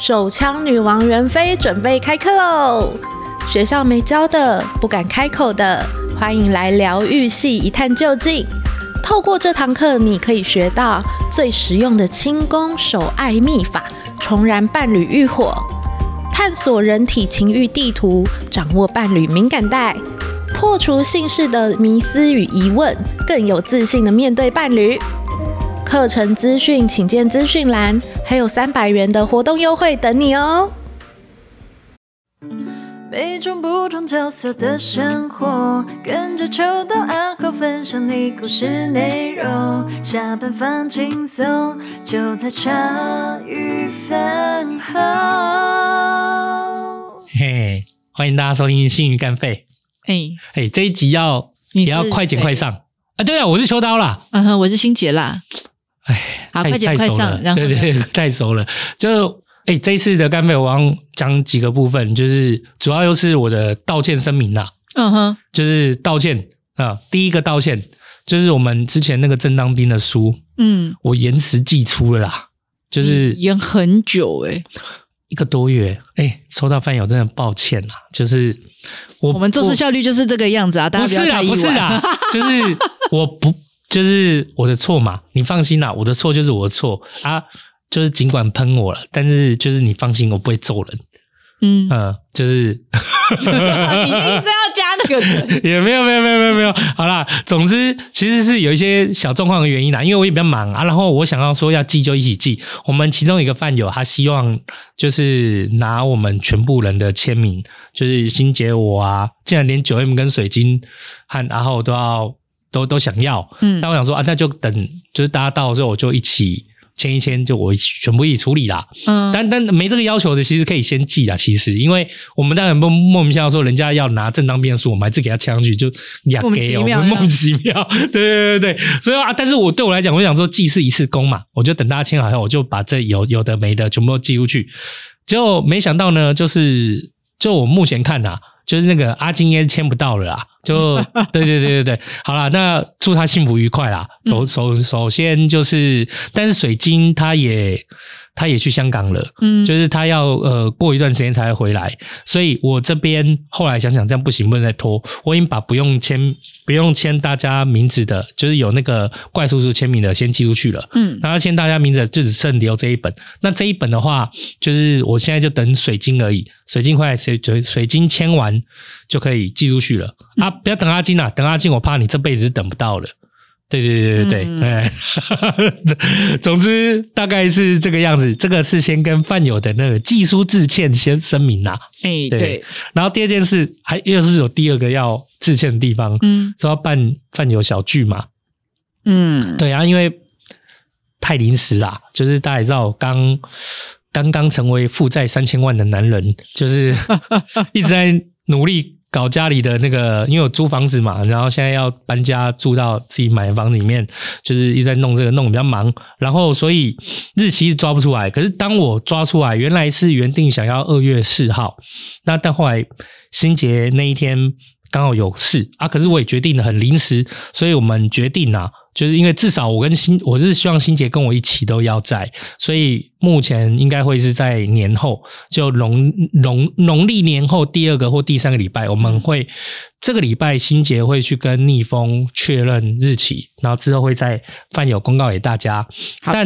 手枪女王袁非准备开课喽！学校没教的，不敢开口的，欢迎来疗愈系一探究竟。透过这堂课，你可以学到最实用的轻功手爱秘法，重燃伴侣欲火，探索人体情欲地图，掌握伴侣敏感带，破除性事的迷思与疑问，更有自信的面对伴侣。课程资讯请见资讯栏，还有三百元的活动优惠等你哦！每种不同角色的生活，跟着秋刀暗号分享你故事内容。下班放轻松，就在茶余饭后。嘿，欢迎大家收听《性欲干肺》。嘿，嘿，这一集要也要快剪快上啊！对啊，我是秋刀啦，嗯哼，我是心洁啦。哎，好，快剪快上，对对，太熟了。就哎，这一次的干废，我要讲几个部分，就是主要又是我的道歉声明啦。嗯哼，就是道歉啊。第一个道歉就是我们之前那个正当兵的书，嗯，我延迟寄出了啦，就是延很久哎，一个多月。哎，收到饭友真的抱歉啦，就是我我们做事效率就是这个样子啊，大家不是啦，不是啦，就是我不。就是我的错嘛，你放心啦，我的错就是我的错啊，就是尽管喷我了，但是就是你放心，我不会揍人，嗯。嗯，就是 你一定是要加那个人，也没有没有没有没有没有，好啦，总之其实是有一些小状况的原因啦，因为我也比较忙啊，然后我想要说要寄就一起寄，我们其中一个饭友他希望就是拿我们全部人的签名，就是新杰我啊，竟然连九 M 跟水晶和阿浩都要。都都想要，嗯，但我想说啊，那就等，就是大家到的时候，我就一起签一签，就我全部一起处理啦，嗯，但但没这个要求的，其实可以先寄啦，其实，因为我们当然不莫名其妙说人家要拿正当变数，我们还是给他签上去，就压给我们莫名其妙，对对对对，所以啊，但是我对我来讲，我想说寄是一次功嘛，我就等大家签好后，我就把这有有的没的全部都寄出去，结果没想到呢，就是就我目前看呐、啊。就是那个阿金也签不到了啦，就对对对对对，好啦，那祝他幸福愉快啦。首首首先就是，但是水晶他也。他也去香港了，嗯，就是他要呃过一段时间才会回来，所以我这边后来想想这样不行，不能再拖，我已经把不用签不用签大家名字的，就是有那个怪叔叔签名的先寄出去了，嗯，然后签大家名字就只剩留这一本，那这一本的话，就是我现在就等水晶而已，水晶快水水水晶签完就可以寄出去了，啊，不要等阿金啊，等阿金我怕你这辈子是等不到了。对对对对对，哎、嗯，总之大概是这个样子。这个是先跟饭友的那个寄书致歉先声明呐。哎，对。然后第二件事还又是有第二个要致歉的地方，嗯，说要办饭友小聚嘛。嗯，对啊，因为太临时啦，就是大家也知道，刚刚刚成为负债三千万的男人，就是一直在努力。搞家里的那个，因为我租房子嘛，然后现在要搬家住到自己买的房里面，就是一直在弄这个，弄比较忙，然后所以日期抓不出来。可是当我抓出来，原来是原定想要二月四号，那但后来新杰那一天刚好有事啊，可是我也决定的很临时，所以我们决定啊。就是因为至少我跟欣，我是希望欣洁跟我一起都要在，所以目前应该会是在年后，就农农农历年后第二个或第三个礼拜，我们会这个礼拜欣洁会去跟逆风确认日期，然后之后会再饭友公告给大家。但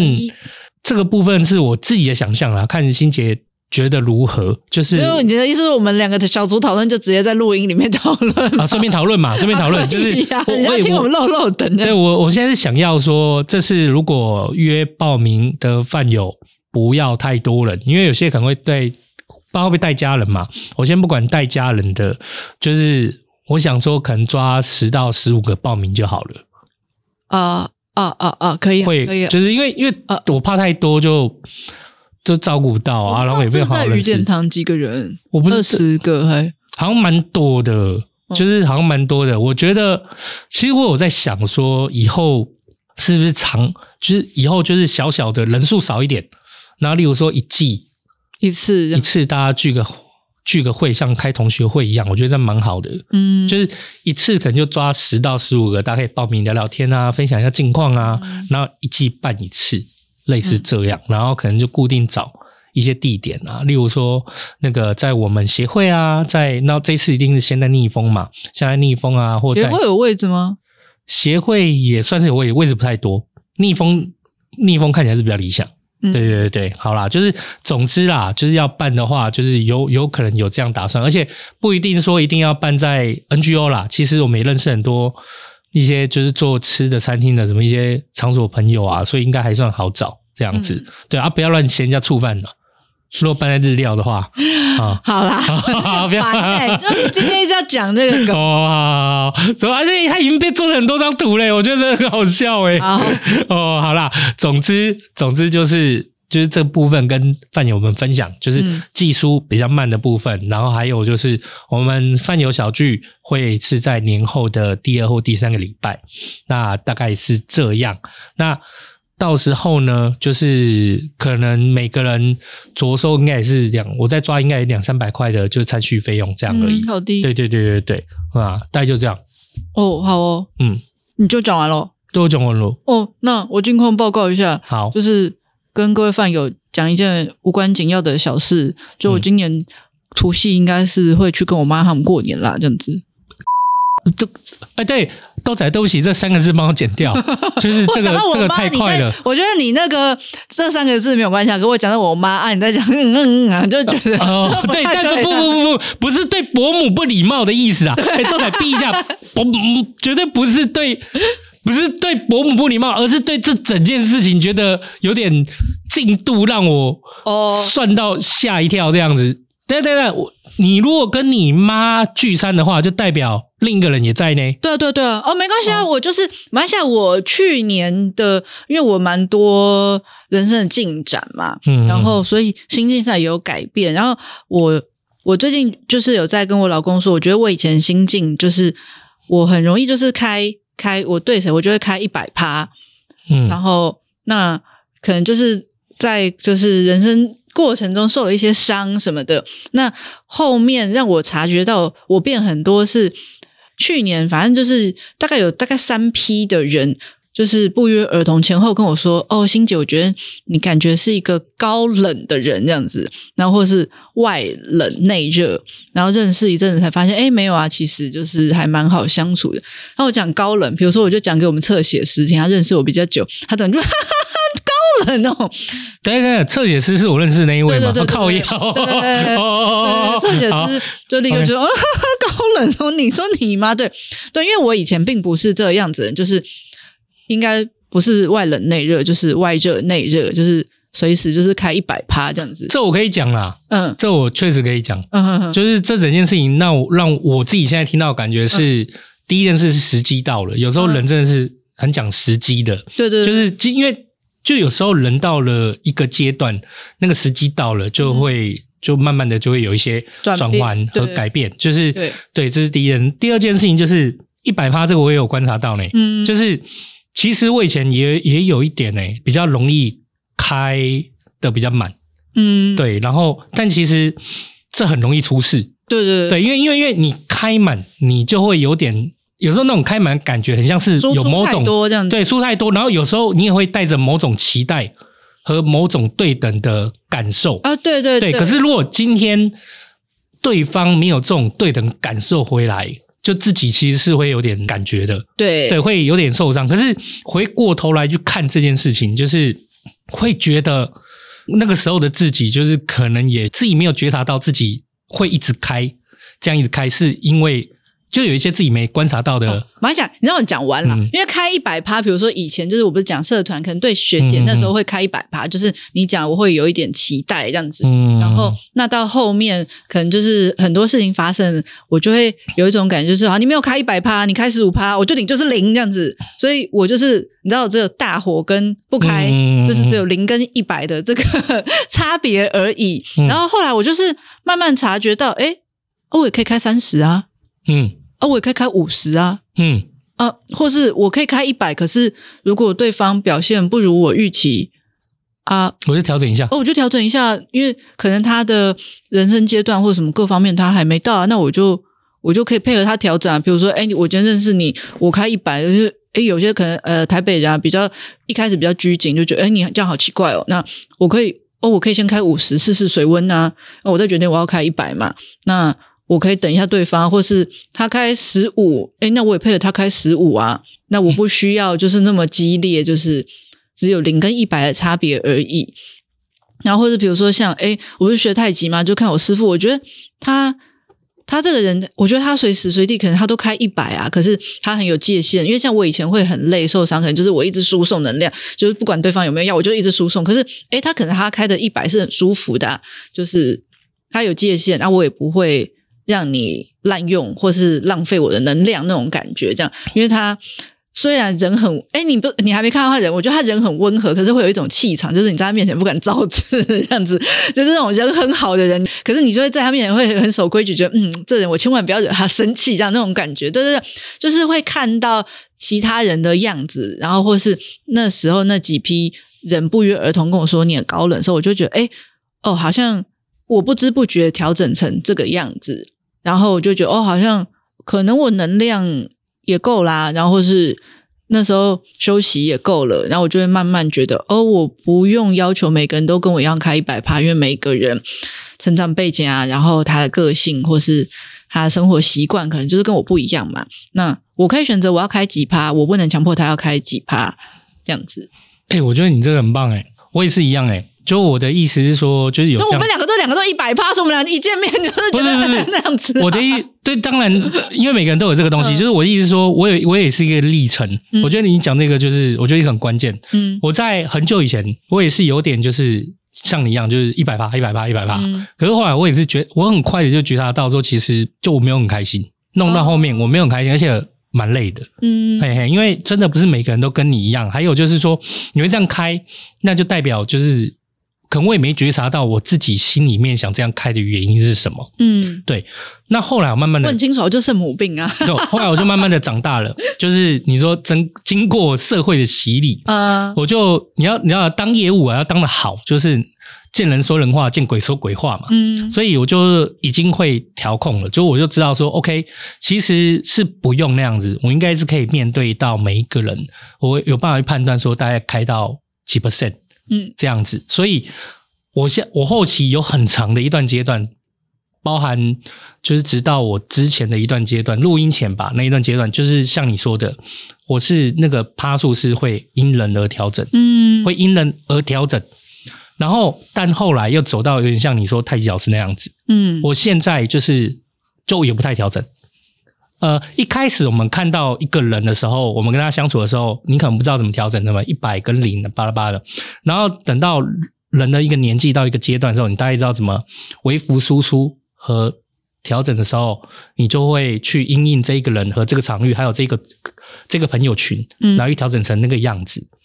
这个部分是我自己的想象啦，看欣洁。觉得如何？就是，因为你的意思是我们两个的小组讨论就直接在录音里面讨论啊，顺便讨论嘛，顺便讨论，就是我要听我们漏漏等。对，我我现在是想要说，这次如果约报名的饭友不要太多人，因为有些可能会带，不知道会不会带家人嘛。我先不管带家人的，就是我想说，可能抓十到十五个报名就好了。啊啊啊啊！可以，会，可以，就是因为因为我怕太多就。就照顾不到啊，然后也没有好认识。在堂几个人？我不是二十个还好像蛮多的，就是好像蛮多的。我觉得其实我有在想说，以后是不是长，就是以后就是小小的人数少一点，然后例如说一季一次一次大家聚个聚个会，像开同学会一样，我觉得这蛮好的。嗯，就是一次可能就抓十到十五个，大家可以报名聊聊天啊，分享一下近况啊，然后一季办一次。类似这样，然后可能就固定找一些地点啊，例如说那个在我们协会啊，在那这次一定是先在逆风嘛，先在逆风啊，或者协会有位置吗？协会也算是有位置，位置不太多。逆风逆风看起来是比较理想。对对对对，好啦，就是总之啦，就是要办的话，就是有有可能有这样打算，而且不一定说一定要办在 NGO 啦。其实我们也认识很多一些就是做吃的餐厅的什么一些场所朋友啊，所以应该还算好找这样子。嗯、对啊，不要乱嫌人家触犯了。如果搬在日料的话，啊，好啦，不要烦，就今天一直要讲这个梗哦，好好好，怎么而且他已经被做了很多张图嘞，我觉得很好笑哎。好哦，好啦，总之总之就是就是这部分跟饭友们分享，就是技术比较慢的部分，嗯、然后还有就是我们饭友小聚会是在年后的第二或第三个礼拜，那大概是这样，那。到时候呢，就是可能每个人着收应该也是两，我再抓应该也两三百块的，就是餐叙费用这样而已。嗯、好的，对对对对对，啊，大概就这样。哦，好哦，嗯，你就讲完了，都讲完了。哦，那我近况报告一下，好，就是跟各位饭友讲一件无关紧要的小事，就我今年除夕应该是会去跟我妈他们过年啦，这样子。这哎，对，豆仔，对不起，这三个字帮我剪掉，就是这个这个太快了。我觉得你那个这三个字没有关系啊，跟我讲到我妈啊，你在讲嗯嗯嗯啊，就觉得哦，对，但是不不不不，不是对伯母不礼貌的意思啊。哎，豆仔，避一下，伯母绝对不是对，不是对伯母不礼貌，而是对这整件事情觉得有点进度让我哦算到吓一跳这样子。对对对，我你如果跟你妈聚餐的话，就代表另一个人也在呢。对啊对啊对啊，哦，没关系啊，哦、我就是马来西亚，我去年的，因为我蛮多人生的进展嘛，嗯，然后所以心境上也有改变。然后我我最近就是有在跟我老公说，我觉得我以前心境就是我很容易就是开开我对谁，我就会开一百趴，嗯，然后那可能就是在就是人生。过程中受了一些伤什么的，那后面让我察觉到我变很多是去年，反正就是大概有大概三批的人，就是不约而同前后跟我说：“哦，欣姐，我觉得你感觉是一个高冷的人这样子，然后或是外冷内热，然后认识一阵子才发现，哎，没有啊，其实就是还蛮好相处的。”然后我讲高冷，比如说我就讲给我们侧写师听，他认识我比较久，他 等于就哈哈哈。很那种，对对，侧写师是我认识的那一位嘛？靠腰，对对对，侧写师就立刻说高冷哦，你说你吗？对对，因为我以前并不是这样子就是应该不是外冷内热，就是外热内热，就是随时就是开一百趴这样子。这我可以讲啦，嗯，这我确实可以讲，嗯哼哼，就是这整件事情，那我让我自己现在听到的感觉是，第一件事是时机到了，有时候人真的是很讲时机的，对对，就是因为。就有时候人到了一个阶段，那个时机到了，就会、嗯、就慢慢的就会有一些转换和改变。变就是对，对，这是第一件。第二件事情就是一百趴，这个我也有观察到呢。嗯，就是其实我以前也也有一点呢，比较容易开的比较满。嗯，对。然后，但其实这很容易出事。对对对，对，因为因为因为你开满，你就会有点。有时候那种开满感觉很像是有某种这样对输太多，然后有时候你也会带着某种期待和某种对等的感受啊，对对对。可是如果今天对方没有这种对等感受回来，就自己其实是会有点感觉的，对对，会有点受伤。可是回过头来去看这件事情，就是会觉得那个时候的自己，就是可能也自己没有觉察到自己会一直开，这样一直开，是因为。就有一些自己没观察到的。马上讲，你让我讲完了，嗯、因为开一百趴，比如说以前就是我不是讲社团，可能对学姐那时候会开一百趴，就是你讲我会有一点期待这样子。嗯、然后那到后面可能就是很多事情发生，我就会有一种感觉，就是啊，你没有开一百趴，你开十五趴，我就领就是零这样子。所以我就是你知道，只有大火跟不开，嗯、就是只有零跟一百的这个 差别而已。嗯、然后后来我就是慢慢察觉到，哎，我也可以开三十啊，嗯。啊，我也可以开五十啊，嗯啊，或是我可以开一百，可是如果对方表现不如我预期啊，我就调整一下。哦，我就调整一下，因为可能他的人生阶段或者什么各方面他还没到啊，那我就我就可以配合他调整啊。比如说，哎，我今天认识你，我开一百，就是哎，有些可能呃台北人啊比较一开始比较拘谨，就觉得哎你这样好奇怪哦，那我可以。哦，我可以先开五十试试水温啊，哦，我再决定我要开一百嘛。那我可以等一下对方，或是他开十五，诶，那我也配合他开十五啊。那我不需要就是那么激烈，就是只有零跟一百的差别而已。然后或者比如说像，诶，我不是学太极嘛，就看我师父，我觉得他。他这个人，我觉得他随时随地可能他都开一百啊，可是他很有界限。因为像我以前会很累受伤，可能就是我一直输送能量，就是不管对方有没有要，我就一直输送。可是，诶，他可能他开的一百是很舒服的，就是他有界限，那我也不会让你滥用或是浪费我的能量那种感觉，这样，因为他。虽然人很哎，你不你还没看到他人，我觉得他人很温和，可是会有一种气场，就是你在他面前不敢造次这样子，就是那种人很好的人，可是你就会在他面前会很守规矩，觉得嗯，这人我千万不要惹他生气，这样那种感觉，对对对，就是会看到其他人的样子，然后或是那时候那几批人不约而同跟我说你很高冷的时候，我就觉得哎哦，好像我不知不觉调整成这个样子，然后我就觉得哦，好像可能我能量。也够啦，然后是那时候休息也够了，然后我就会慢慢觉得，哦，我不用要求每个人都跟我一样开一百趴，因为每个人成长背景啊，然后他的个性或是他的生活习惯，可能就是跟我不一样嘛。那我可以选择我要开几趴，我不能强迫他要开几趴，这样子。哎、我觉得你这个很棒，哎，我也是一样，哎。就我的意思是说，就是有。就我们两个都两个都一百趴，说我们俩一见面就是觉得那样子。我的意对，当然，因为每个人都有这个东西。嗯、就是我的意思是说，我有我也是一个历程。嗯、我觉得你讲这个就是，我觉得也很关键。嗯，我在很久以前，我也是有点就是像你一样，就是一百趴，一百趴，一百趴。嗯、可是后来我也是觉，我很快的就觉察到说，其实就我没有很开心，弄到后面我没有很开心，而且。蛮累的，嗯，嘿嘿，因为真的不是每个人都跟你一样。还有就是说，你会这样开，那就代表就是，可能我也没觉察到我自己心里面想这样开的原因是什么。嗯，对。那后来我慢慢的问清楚，就圣母病啊。对，后来我就慢慢的长大了，就是你说真经过社会的洗礼啊，我就你要你要当业务啊，要当的好，就是。见人说人话，见鬼说鬼话嘛。嗯，所以我就已经会调控了，就我就知道说，OK，其实是不用那样子，我应该是可以面对到每一个人，我有办法去判断说大概开到几 percent，嗯，这样子。所以我现我后期有很长的一段阶段，包含就是直到我之前的一段阶段，录音前吧，那一段阶段就是像你说的，我是那个趴数是会因人而调整，嗯，会因人而调整。然后，但后来又走到有点像你说太极老师那样子。嗯，我现在就是就也不太调整。呃，一开始我们看到一个人的时候，我们跟他相处的时候，你可能不知道怎么调整的嘛，一百跟零的巴拉巴拉的。然后等到人的一个年纪到一个阶段的时候，你大概知道怎么微服输出和调整的时候，你就会去因应这一个人和这个场域，还有这个这个朋友群，然后去调整成那个样子。嗯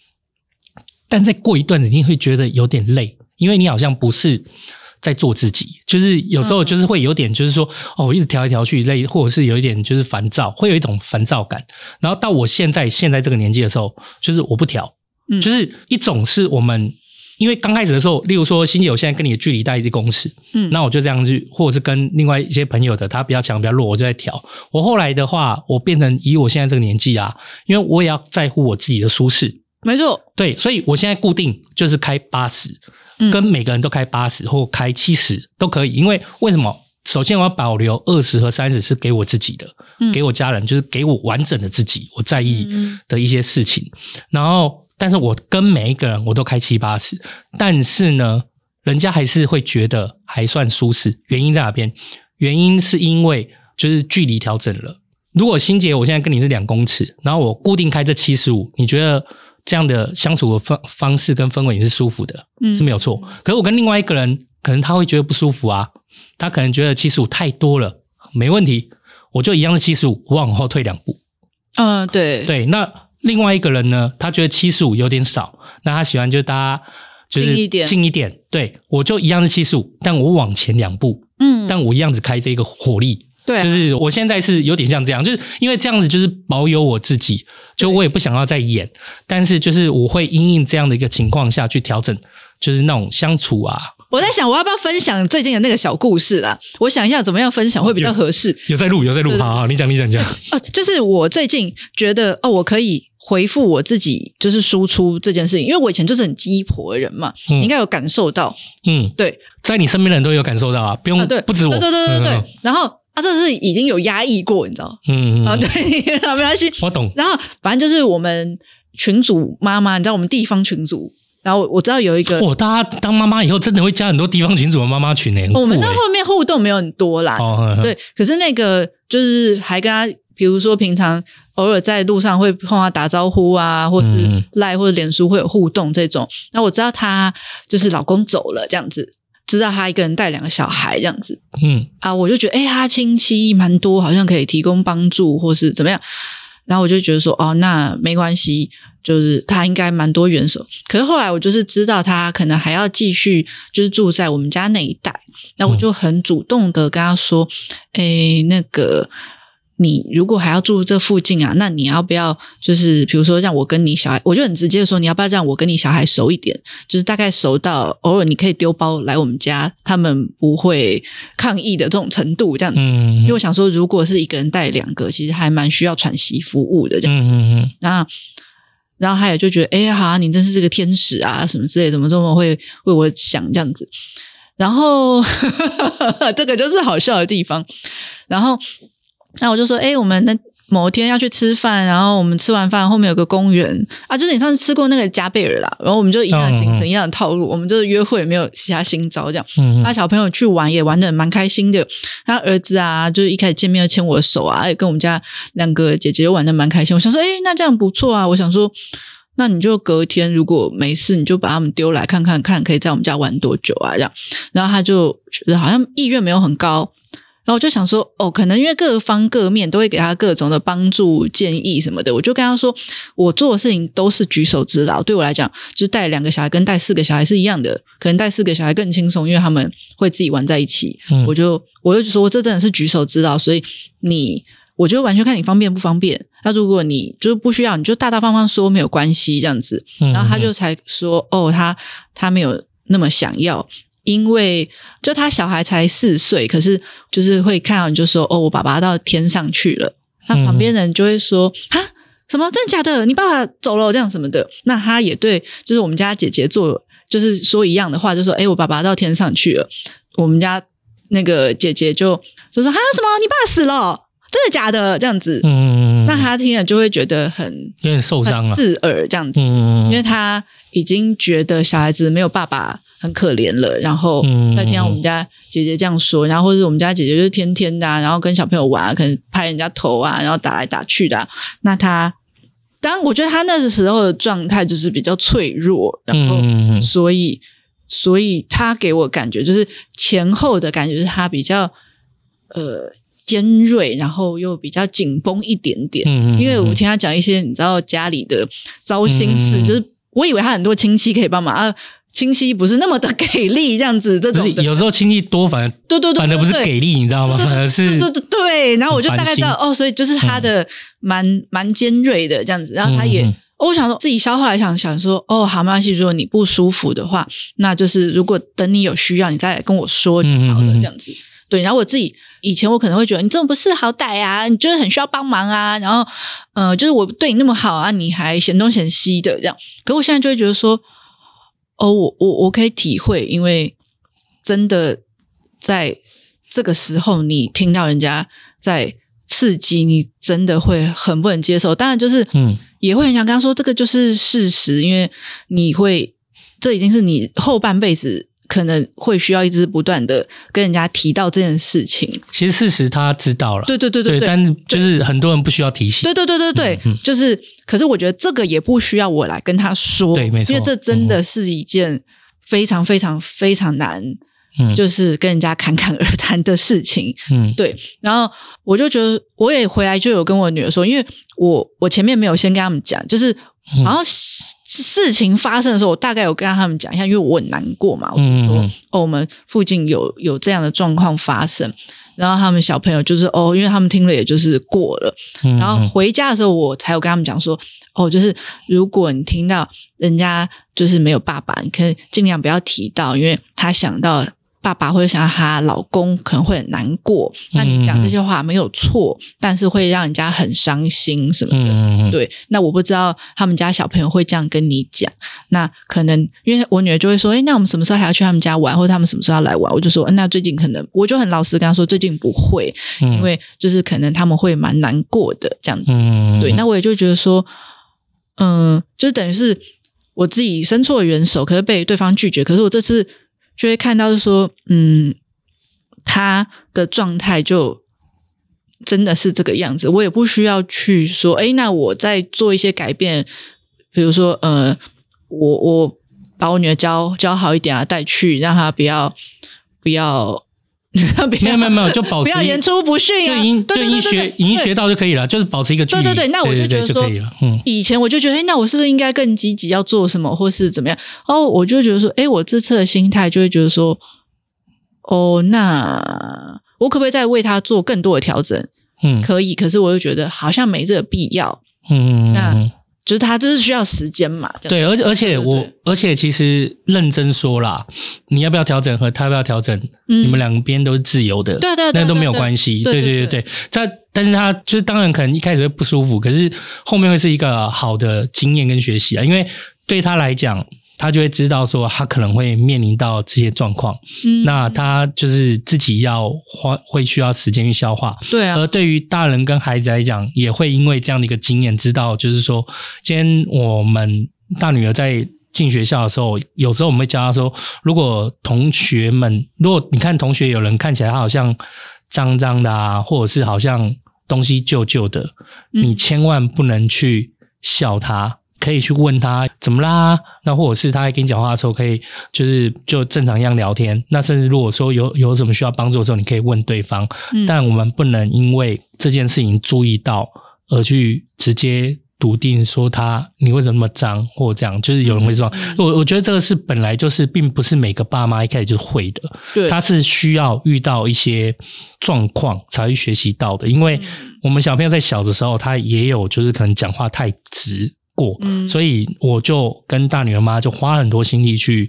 但再过一段子，你会觉得有点累，因为你好像不是在做自己，就是有时候就是会有点，就是说哦，我一直调来调去累，或者是有一点就是烦躁，会有一种烦躁感。然后到我现在现在这个年纪的时候，就是我不调，嗯，就是一种是我们因为刚开始的时候，例如说欣姐，我现在跟你的距离大概一公尺，嗯，那我就这样去，或者是跟另外一些朋友的他比较强比较弱，我就在调。我后来的话，我变成以我现在这个年纪啊，因为我也要在乎我自己的舒适。没错，对，所以我现在固定就是开八十，跟每个人都开八十或开七十都可以。因为为什么？首先我要保留二十和三十是给我自己的，嗯、给我家人，就是给我完整的自己，我在意的一些事情。嗯、然后，但是我跟每一个人我都开七八十，但是呢，人家还是会觉得还算舒适。原因在哪边？原因是因为就是距离调整了。如果欣姐，我现在跟你是两公尺，然后我固定开这七十五，你觉得？这样的相处的方方式跟氛围也是舒服的，嗯，是没有错。可是我跟另外一个人，可能他会觉得不舒服啊，他可能觉得七十五太多了，没问题，我就一样是七十五，我往后退两步。嗯，对对。那另外一个人呢，他觉得七十五有点少，那他喜欢就大家就是近一点，近一点。对，我就一样是七十五，但我往前两步，嗯，但我一样子开这个火力。对、啊，就是我现在是有点像这样，就是因为这样子就是保有我自己，就我也不想要再演，但是就是我会因应这样的一个情况下去调整，就是那种相处啊。我在想，我要不要分享最近的那个小故事啦？我想一下怎么样分享会比较合适。有在录，有在录，好好，你讲，你讲，讲。哦，就是我最近觉得哦，我可以回复我自己，就是输出这件事情，因为我以前就是很鸡婆的人嘛，嗯、你应该有感受到，嗯，对，在你身边的人都有感受到啊，不用，啊、对，不止我，对对对对对，嗯、然后啊，这是已经有压抑过，你知道，嗯嗯啊，对，没关系，我懂，然后反正就是我们群组妈妈，你知道我们地方群组。然后我知道有一个，哦，大家当妈妈以后真的会加很多地方群组的妈妈群诶。我们到后面互动没有很多啦，哦、呵呵对。可是那个就是还跟他，比如说平常偶尔在路上会碰他打招呼啊，或是赖或者脸书会有互动这种。那、嗯、我知道他就是老公走了这样子，知道他一个人带两个小孩这样子，嗯啊，我就觉得哎，他亲戚蛮多，好像可以提供帮助或是怎么样。然后我就觉得说，哦，那没关系。就是他应该蛮多元手，可是后来我就是知道他可能还要继续就是住在我们家那一带，那我就很主动的跟他说：“哎、嗯，那个你如果还要住这附近啊，那你要不要就是比如说让我跟你小孩，我就很直接的说，你要不要让我跟你小孩熟一点，就是大概熟到偶尔你可以丢包来我们家，他们不会抗议的这种程度，这样。嗯，因为我想说，如果是一个人带两个，其实还蛮需要喘息服务的，这样。嗯嗯嗯，那。然后还有就觉得，哎，好啊，你真是这个天使啊，什么之类，怎么这么会为我想这样子？然后 这个就是好笑的地方。然后那我就说，哎，我们那。某天要去吃饭，然后我们吃完饭后面有个公园啊，就是你上次吃过那个加贝尔啦，然后我们就一样的行程，嗯、一样的套路，我们就是约会，没有其他新招这样。嗯，那小朋友去玩也玩的蛮开心的，他儿子啊，就是一开始见面就牵我的手啊，也跟我们家两个姐姐玩的蛮开心。我想说，诶，那这样不错啊，我想说，那你就隔天如果没事，你就把他们丢来看看看，可以在我们家玩多久啊？这样，然后他就觉得好像意愿没有很高。然后我就想说，哦，可能因为各方各面都会给他各种的帮助、建议什么的，我就跟他说，我做的事情都是举手之劳。对我来讲，就是带两个小孩跟带四个小孩是一样的，可能带四个小孩更轻松，因为他们会自己玩在一起。嗯、我就我就说，这真的是举手之劳，所以你，我就完全看你方便不方便。那如果你就是不需要，你就大大方方说没有关系这样子。然后他就才说，哦，他他没有那么想要。因为就他小孩才四岁，可是就是会看到你就说哦，我爸爸到天上去了。那旁边人就会说哈、什么真的假的？你爸爸走了这样什么的？那他也对，就是我们家姐姐做，就是说一样的话，就说哎，我爸爸到天上去了。我们家那个姐姐就就说哈什么？你爸死了？真的假的？这样子，嗯，那他听了就会觉得很有点受伤了，刺耳这样子，嗯，因为他已经觉得小孩子没有爸爸。很可怜了，然后再听到我们家姐姐这样说，然后或者我们家姐姐就是天天的、啊，然后跟小朋友玩、啊，可能拍人家头啊，然后打来打去的、啊。那他，当然我觉得他那个时候的状态就是比较脆弱，然后所以所以他给我感觉就是前后的感觉是他比较呃尖锐，然后又比较紧绷一点点。因为我听他讲一些你知道家里的糟心事，就是我以为他很多亲戚可以帮忙啊。亲戚不是那么的给力，这样子，这种有时候亲戚多反而对对对，反而不是给力，你知道吗？反而是对对对。然后我就大概知道哦，所以就是他的蛮蛮尖锐的这样子。然后他也，我想说自己消化来想想说，哦，好没关系，如果你不舒服的话，那就是如果等你有需要，你再来跟我说就好了，这样子。对。然后我自己以前我可能会觉得你这么不识好歹啊，你就是很需要帮忙啊，然后呃，就是我对你那么好啊，你还嫌东嫌西的这样。可我现在就会觉得说。哦，我我我可以体会，因为真的在这个时候，你听到人家在刺激，你真的会很不能接受。当然，就是嗯，也会很想跟他说，这个就是事实，因为你会，这已经是你后半辈子可能会需要一直不断的跟人家提到这件事情。其实事实他知道了，对对对对，对，但是就是很多人不需要提醒。对对对对对，嗯嗯、就是。可是我觉得这个也不需要我来跟他说，对，没错，因为这真的是一件非常非常非常难，嗯，就是跟人家侃侃而谈的事情，嗯，对。然后我就觉得，我也回来就有跟我女儿说，因为我我前面没有先跟他们讲，就是然后事情发生的时候，我大概有跟他们讲一下，因为我很难过嘛，我就说嗯嗯哦，我们附近有有这样的状况发生。然后他们小朋友就是哦，因为他们听了也就是过了。嗯、然后回家的时候，我才有跟他们讲说哦，就是如果你听到人家就是没有爸爸，你可以尽量不要提到，因为他想到爸爸或者想要她老公可能会很难过，那你讲这些话没有错，嗯、但是会让人家很伤心什么的。嗯、对，那我不知道他们家小朋友会这样跟你讲。那可能因为我女儿就会说：“诶，那我们什么时候还要去他们家玩？或者他们什么时候要来玩？”我就说：“那最近可能，我就很老实跟他说，最近不会，嗯、因为就是可能他们会蛮难过的这样子。嗯”对，那我也就觉得说，嗯、呃，就等于是我自己伸出了援手，可是被对方拒绝。可是我这次。就会看到是说，嗯，他的状态就真的是这个样子，我也不需要去说，哎，那我再做一些改变，比如说，呃，我我把我女儿教教好一点啊，带去让她不要不要。没有没有没有，就保持不要言出不逊啊，就已就已经学已经学到就可以了，就是保持一个距离。对对对，那我就觉得说，嗯，以前我就觉得，哎，那我是不是应该更积极要做什么，或是怎么样？哦，我就觉得说，哎，我这次的心态就会觉得说，哦，那我可不可以再为他做更多的调整？嗯，可以，可是我又觉得好像没这个必要。嗯，那。就是他，就是需要时间嘛。对，而且而且我，而且其实认真说啦，你要不要调整和他要不要调整，嗯、你们两边都是自由的，对对，那都没有关系。对对对对，他但是他就是当然可能一开始会不舒服，可是后面会是一个好的经验跟学习啊，因为对他来讲。他就会知道说，他可能会面临到这些状况，嗯，那他就是自己要花，会需要时间去消化，对啊。而对于大人跟孩子来讲，也会因为这样的一个经验，知道就是说，今天我们大女儿在进学校的时候，有时候我们会教她说，如果同学们，如果你看同学有人看起来他好像脏脏的啊，或者是好像东西旧旧的，你千万不能去笑他。可以去问他怎么啦？那或者是他在跟你讲话的时候，可以就是就正常一样聊天。那甚至如果说有有什么需要帮助的时候，你可以问对方。嗯。但我们不能因为这件事情注意到而去直接笃定说他你为什么那么脏，或者这样。就是有人会说，嗯。我我觉得这个是本来就是并不是每个爸妈一开始就会的。对。他是需要遇到一些状况才会学习到的。因为我们小朋友在小的时候，他也有就是可能讲话太直。过，嗯，所以我就跟大女儿妈就花很多心力去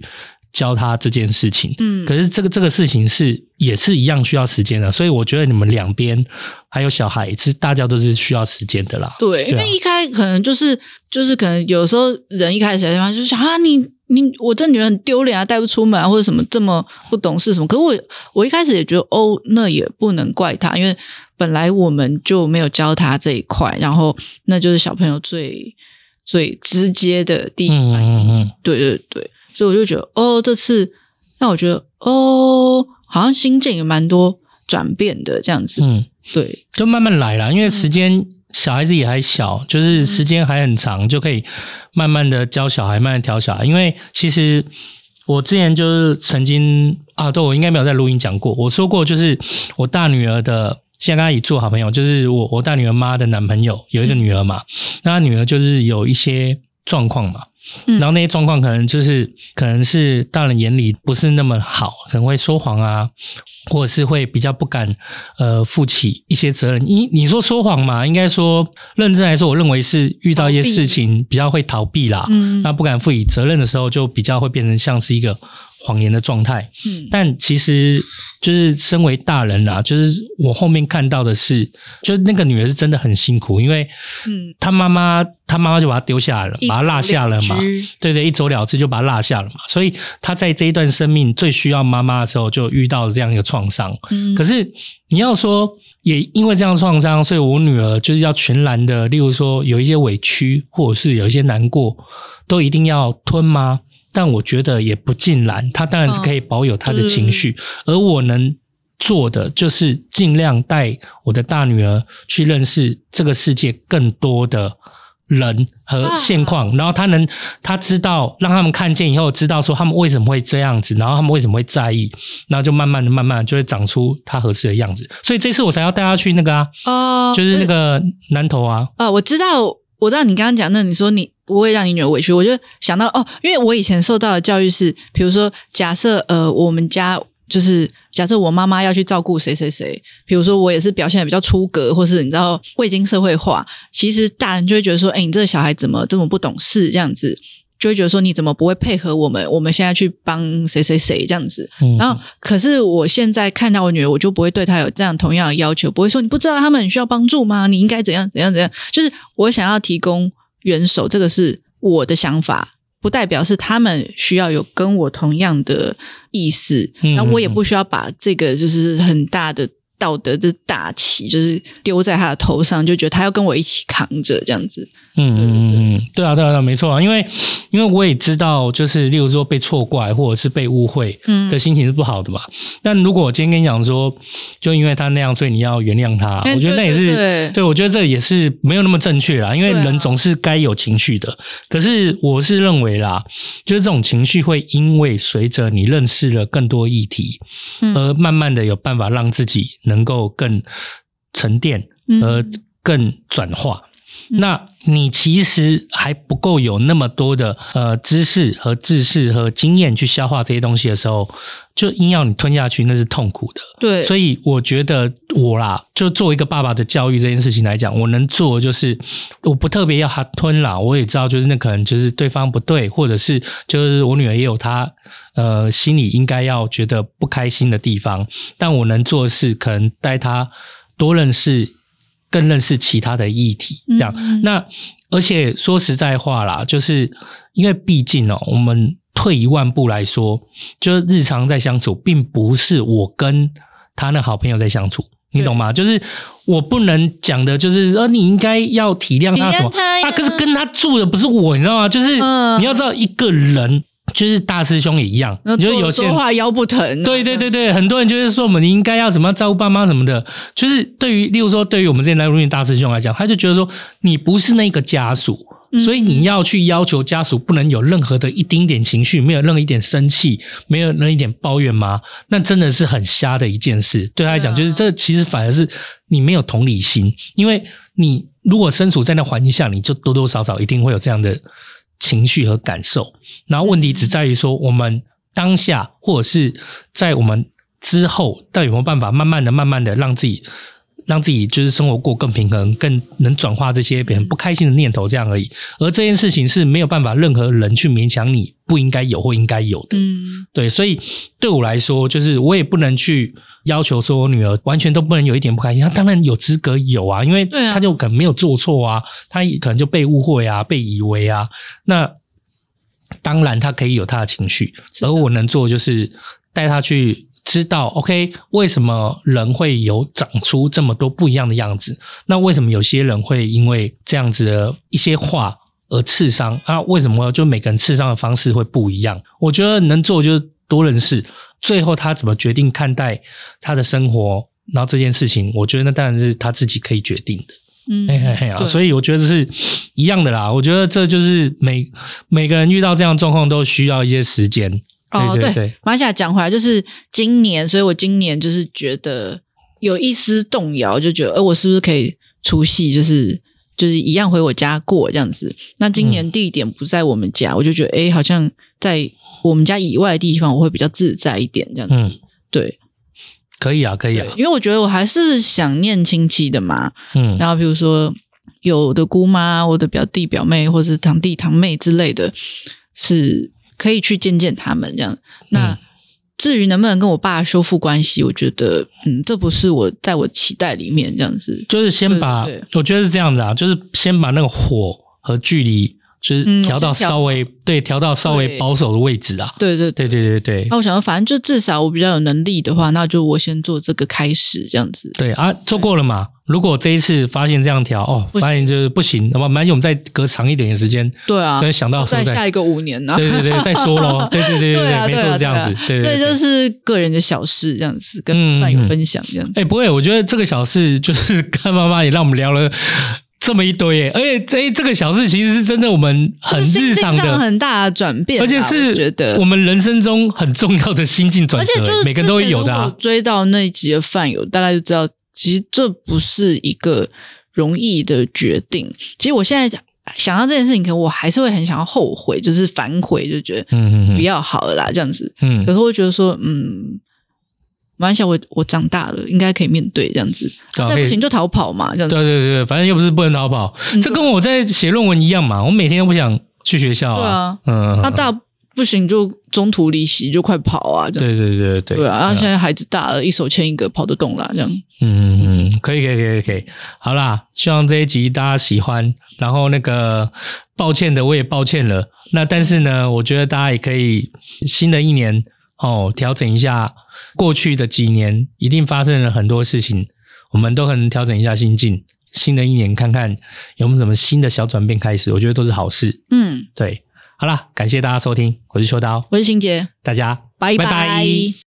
教她这件事情，嗯，可是这个这个事情是也是一样需要时间的，所以我觉得你们两边还有小孩，其实大家都是需要时间的啦。对，对啊，因为一开可能就是就是可能有时候人一开始的话就是想啊，你你我这女儿很丢脸啊，带不出门啊，或者什么这么不懂事什么，可是我我一开始也觉得哦，那也不能怪她，因为本来我们就没有教她这一块，然后那就是小朋友最。最直接的第一反应，嗯嗯嗯，对对对，所以我就觉得，哦，这次让我觉得，哦，好像心境也蛮多转变的这样子，嗯，对，就慢慢来啦，因为时间小孩子也还小，嗯、就是时间还很长，就可以慢慢的教小孩，慢慢调小孩。因为其实我之前就是曾经啊，对，我应该没有在录音讲过，我说过，就是我大女儿的。现在跟他一起做好朋友，就是我我大女儿妈的男朋友有一个女儿嘛，那他女儿就是有一些状况嘛，然后那些状况可能就是可能是大人眼里不是那么好，可能会说谎啊，或者是会比较不敢呃负起一些责任。你你说说谎嘛，应该说认真来说，我认为是遇到一些事情比较会逃避啦，嗯，那不敢负起责任的时候，就比较会变成像是一个。谎言的状态，嗯，但其实就是身为大人啊，就是我后面看到的是，就是那个女儿是真的很辛苦，因为，嗯，她妈妈，她妈妈就把她丢下来了，把她落下了嘛，对对，一走了之就把她落下了嘛，所以她在这一段生命最需要妈妈的时候，就遇到了这样一个创伤。嗯，可是你要说，也因为这样创伤，所以我女儿就是要全然的，例如说有一些委屈，或者是有一些难过，都一定要吞吗？但我觉得也不尽然，他当然是可以保有他的情绪，哦、而我能做的就是尽量带我的大女儿去认识这个世界更多的人和现况，啊、然后他能他知道，让他们看见以后，知道说他们为什么会这样子，然后他们为什么会在意，然后就慢慢的、慢慢的就会长出他合适的样子。所以这次我才要带他去那个啊，哦，就是那个南头啊，啊，我知道。我知道你刚刚讲那，你说你不会让你女儿委屈，我就想到哦，因为我以前受到的教育是，比如说假设呃，我们家就是假设我妈妈要去照顾谁谁谁，比如说我也是表现的比较出格，或是你知道未经社会化，其实大人就会觉得说，哎，你这个小孩怎么这么不懂事这样子。就会觉得说你怎么不会配合我们？我们现在去帮谁谁谁这样子。然后，可是我现在看到我女儿，我就不会对她有这样同样的要求，不会说你不知道他们很需要帮助吗？你应该怎样怎样怎样？就是我想要提供援手，这个是我的想法，不代表是他们需要有跟我同样的意思。那、嗯、我也不需要把这个就是很大的。道德的大旗就是丢在他的头上，就觉得他要跟我一起扛着这样子。嗯嗯嗯嗯，对啊对啊对啊，没错啊，因为因为我也知道，就是例如说被错怪或者是被误会，嗯，的心情是不好的嘛。嗯、但如果我今天跟你讲说，就因为他那样，所以你要原谅他，欸、我觉得那也是对，对，我觉得这也是没有那么正确啦。因为人总是该有情绪的，啊、可是我是认为啦，就是这种情绪会因为随着你认识了更多议题，嗯、而慢慢的有办法让自己。能够更沉淀，而更转化。嗯、那你其实还不够有那么多的呃知识和知识和经验去消化这些东西的时候，就硬要你吞下去，那是痛苦的。对，所以我觉得我啦，就作为一个爸爸的教育这件事情来讲，我能做的就是我不特别要他吞啦。我也知道，就是那可能就是对方不对，或者是就是我女儿也有她呃心里应该要觉得不开心的地方，但我能做的是可能带她多认识。更认识其他的议题，这样。嗯、那而且说实在话啦，就是因为毕竟哦，我们退一万步来说，就是日常在相处，并不是我跟他那好朋友在相处，你懂吗？就是我不能讲的，就是呃你应该要体谅他什么他啊？可是跟他住的不是我，你知道吗？就是你要知道一个人。就是大师兄也一样，你觉得有些说话腰不疼、啊？对对对对，很多人就是说我们应该要怎么样照顾爸妈什么的。就是对于，例如说，对于我们这些来录音大师兄来讲，他就觉得说，你不是那个家属，所以你要去要求家属不能有任何的一丁点情绪，没有任何一点生气，没有任何一点抱怨吗？那真的是很瞎的一件事。对他来讲，就是这其实反而是你没有同理心，因为你如果身处在那环境下，你就多多少少一定会有这样的。情绪和感受，然后问题只在于说，我们当下或者是在我们之后，到底有没有办法慢慢的、慢慢的让自己。让自己就是生活过更平衡，更能转化这些别人不开心的念头，这样而已。而这件事情是没有办法任何人去勉强你不应该有或应该有的。嗯，对，所以对我来说，就是我也不能去要求说我女儿完全都不能有一点不开心。她当然有资格有啊，因为她就可能没有做错啊，她可能就被误会啊，被以为啊。那当然她可以有她的情绪，而我能做就是带她去。知道，OK，为什么人会有长出这么多不一样的样子？那为什么有些人会因为这样子的一些话而刺伤？啊，为什么就每个人刺伤的方式会不一样？我觉得能做就是多认识，最后他怎么决定看待他的生活，然后这件事情，我觉得那当然是他自己可以决定的。嗯，嘿嘿嘿啊，所以我觉得是一样的啦。我觉得这就是每每个人遇到这样状况都需要一些时间。哦，对，对，马甲讲回来就是今年，所以我今年就是觉得有一丝动摇，就觉得，呃，我是不是可以除夕就是就是一样回我家过这样子？那今年地点不在我们家，嗯、我就觉得，哎，好像在我们家以外的地方，我会比较自在一点这样子。嗯，对，可以啊，可以啊，因为我觉得我还是想念亲戚的嘛。嗯，然后比如说有的姑妈、我的表弟表妹，或者是堂弟堂妹之类的，是。可以去见见他们，这样。那至于能不能跟我爸修复关系，我觉得，嗯，这不是我在我期待里面这样子。就是先把，对对对，我觉得是这样子啊，就是先把那个火和距离。就是调到稍微、嗯、对，调到稍微保守的位置啊。对对对对对对。那我想说，反正就至少我比较有能力的话，那就我先做这个开始，这样子。对啊，做过了嘛？如果这一次发现这样调哦，发现就是不行，那么没关系，我们再隔长一点的时间。对啊。再想到再下一个五年呢？对对对，再说咯。对对对对对，没错，是这样子。对对，就是个人的小事，这样子跟饭友分享这样子。哎，不会，我觉得这个小事就是 跟妈妈也让我们聊了。这么一堆耶，而且这这个小事其实是真的，我们很日常的很大的转变，而且是觉得我们人生中很重要的心境转折，而且就是每个人都会有的啊。追到那一集的饭友，大概就知道，其实这不是一个容易的决定。其实我现在想到这件事情，可能我还是会很想要后悔，就是反悔，就觉得嗯，比较好了啦，这样子。嗯，可是我觉得说，嗯。没关系，我我长大了，应该可以面对这样子。再不行就逃跑嘛，这样子。对对对，反正又不是不能逃跑。嗯、这跟我在写论文一样嘛。我每天都不想去学校啊，对啊，嗯，那大不行就中途离席就快跑啊，对对对对对。啊，然后现在孩子大了，一手牵一个跑得动啦，这样，嗯嗯嗯，可以可以可以可以，好啦，希望这一集大家喜欢，然后那个抱歉的我也抱歉了，那但是呢，我觉得大家也可以新的一年哦调整一下过去的几年一定发生了很多事情，我们都可能调整一下心境。新的一年，看看有没有什么新的小转变开始，我觉得都是好事。嗯，对，好啦，感谢大家收听，我是秋刀，我是新杰，大家拜拜。拜拜。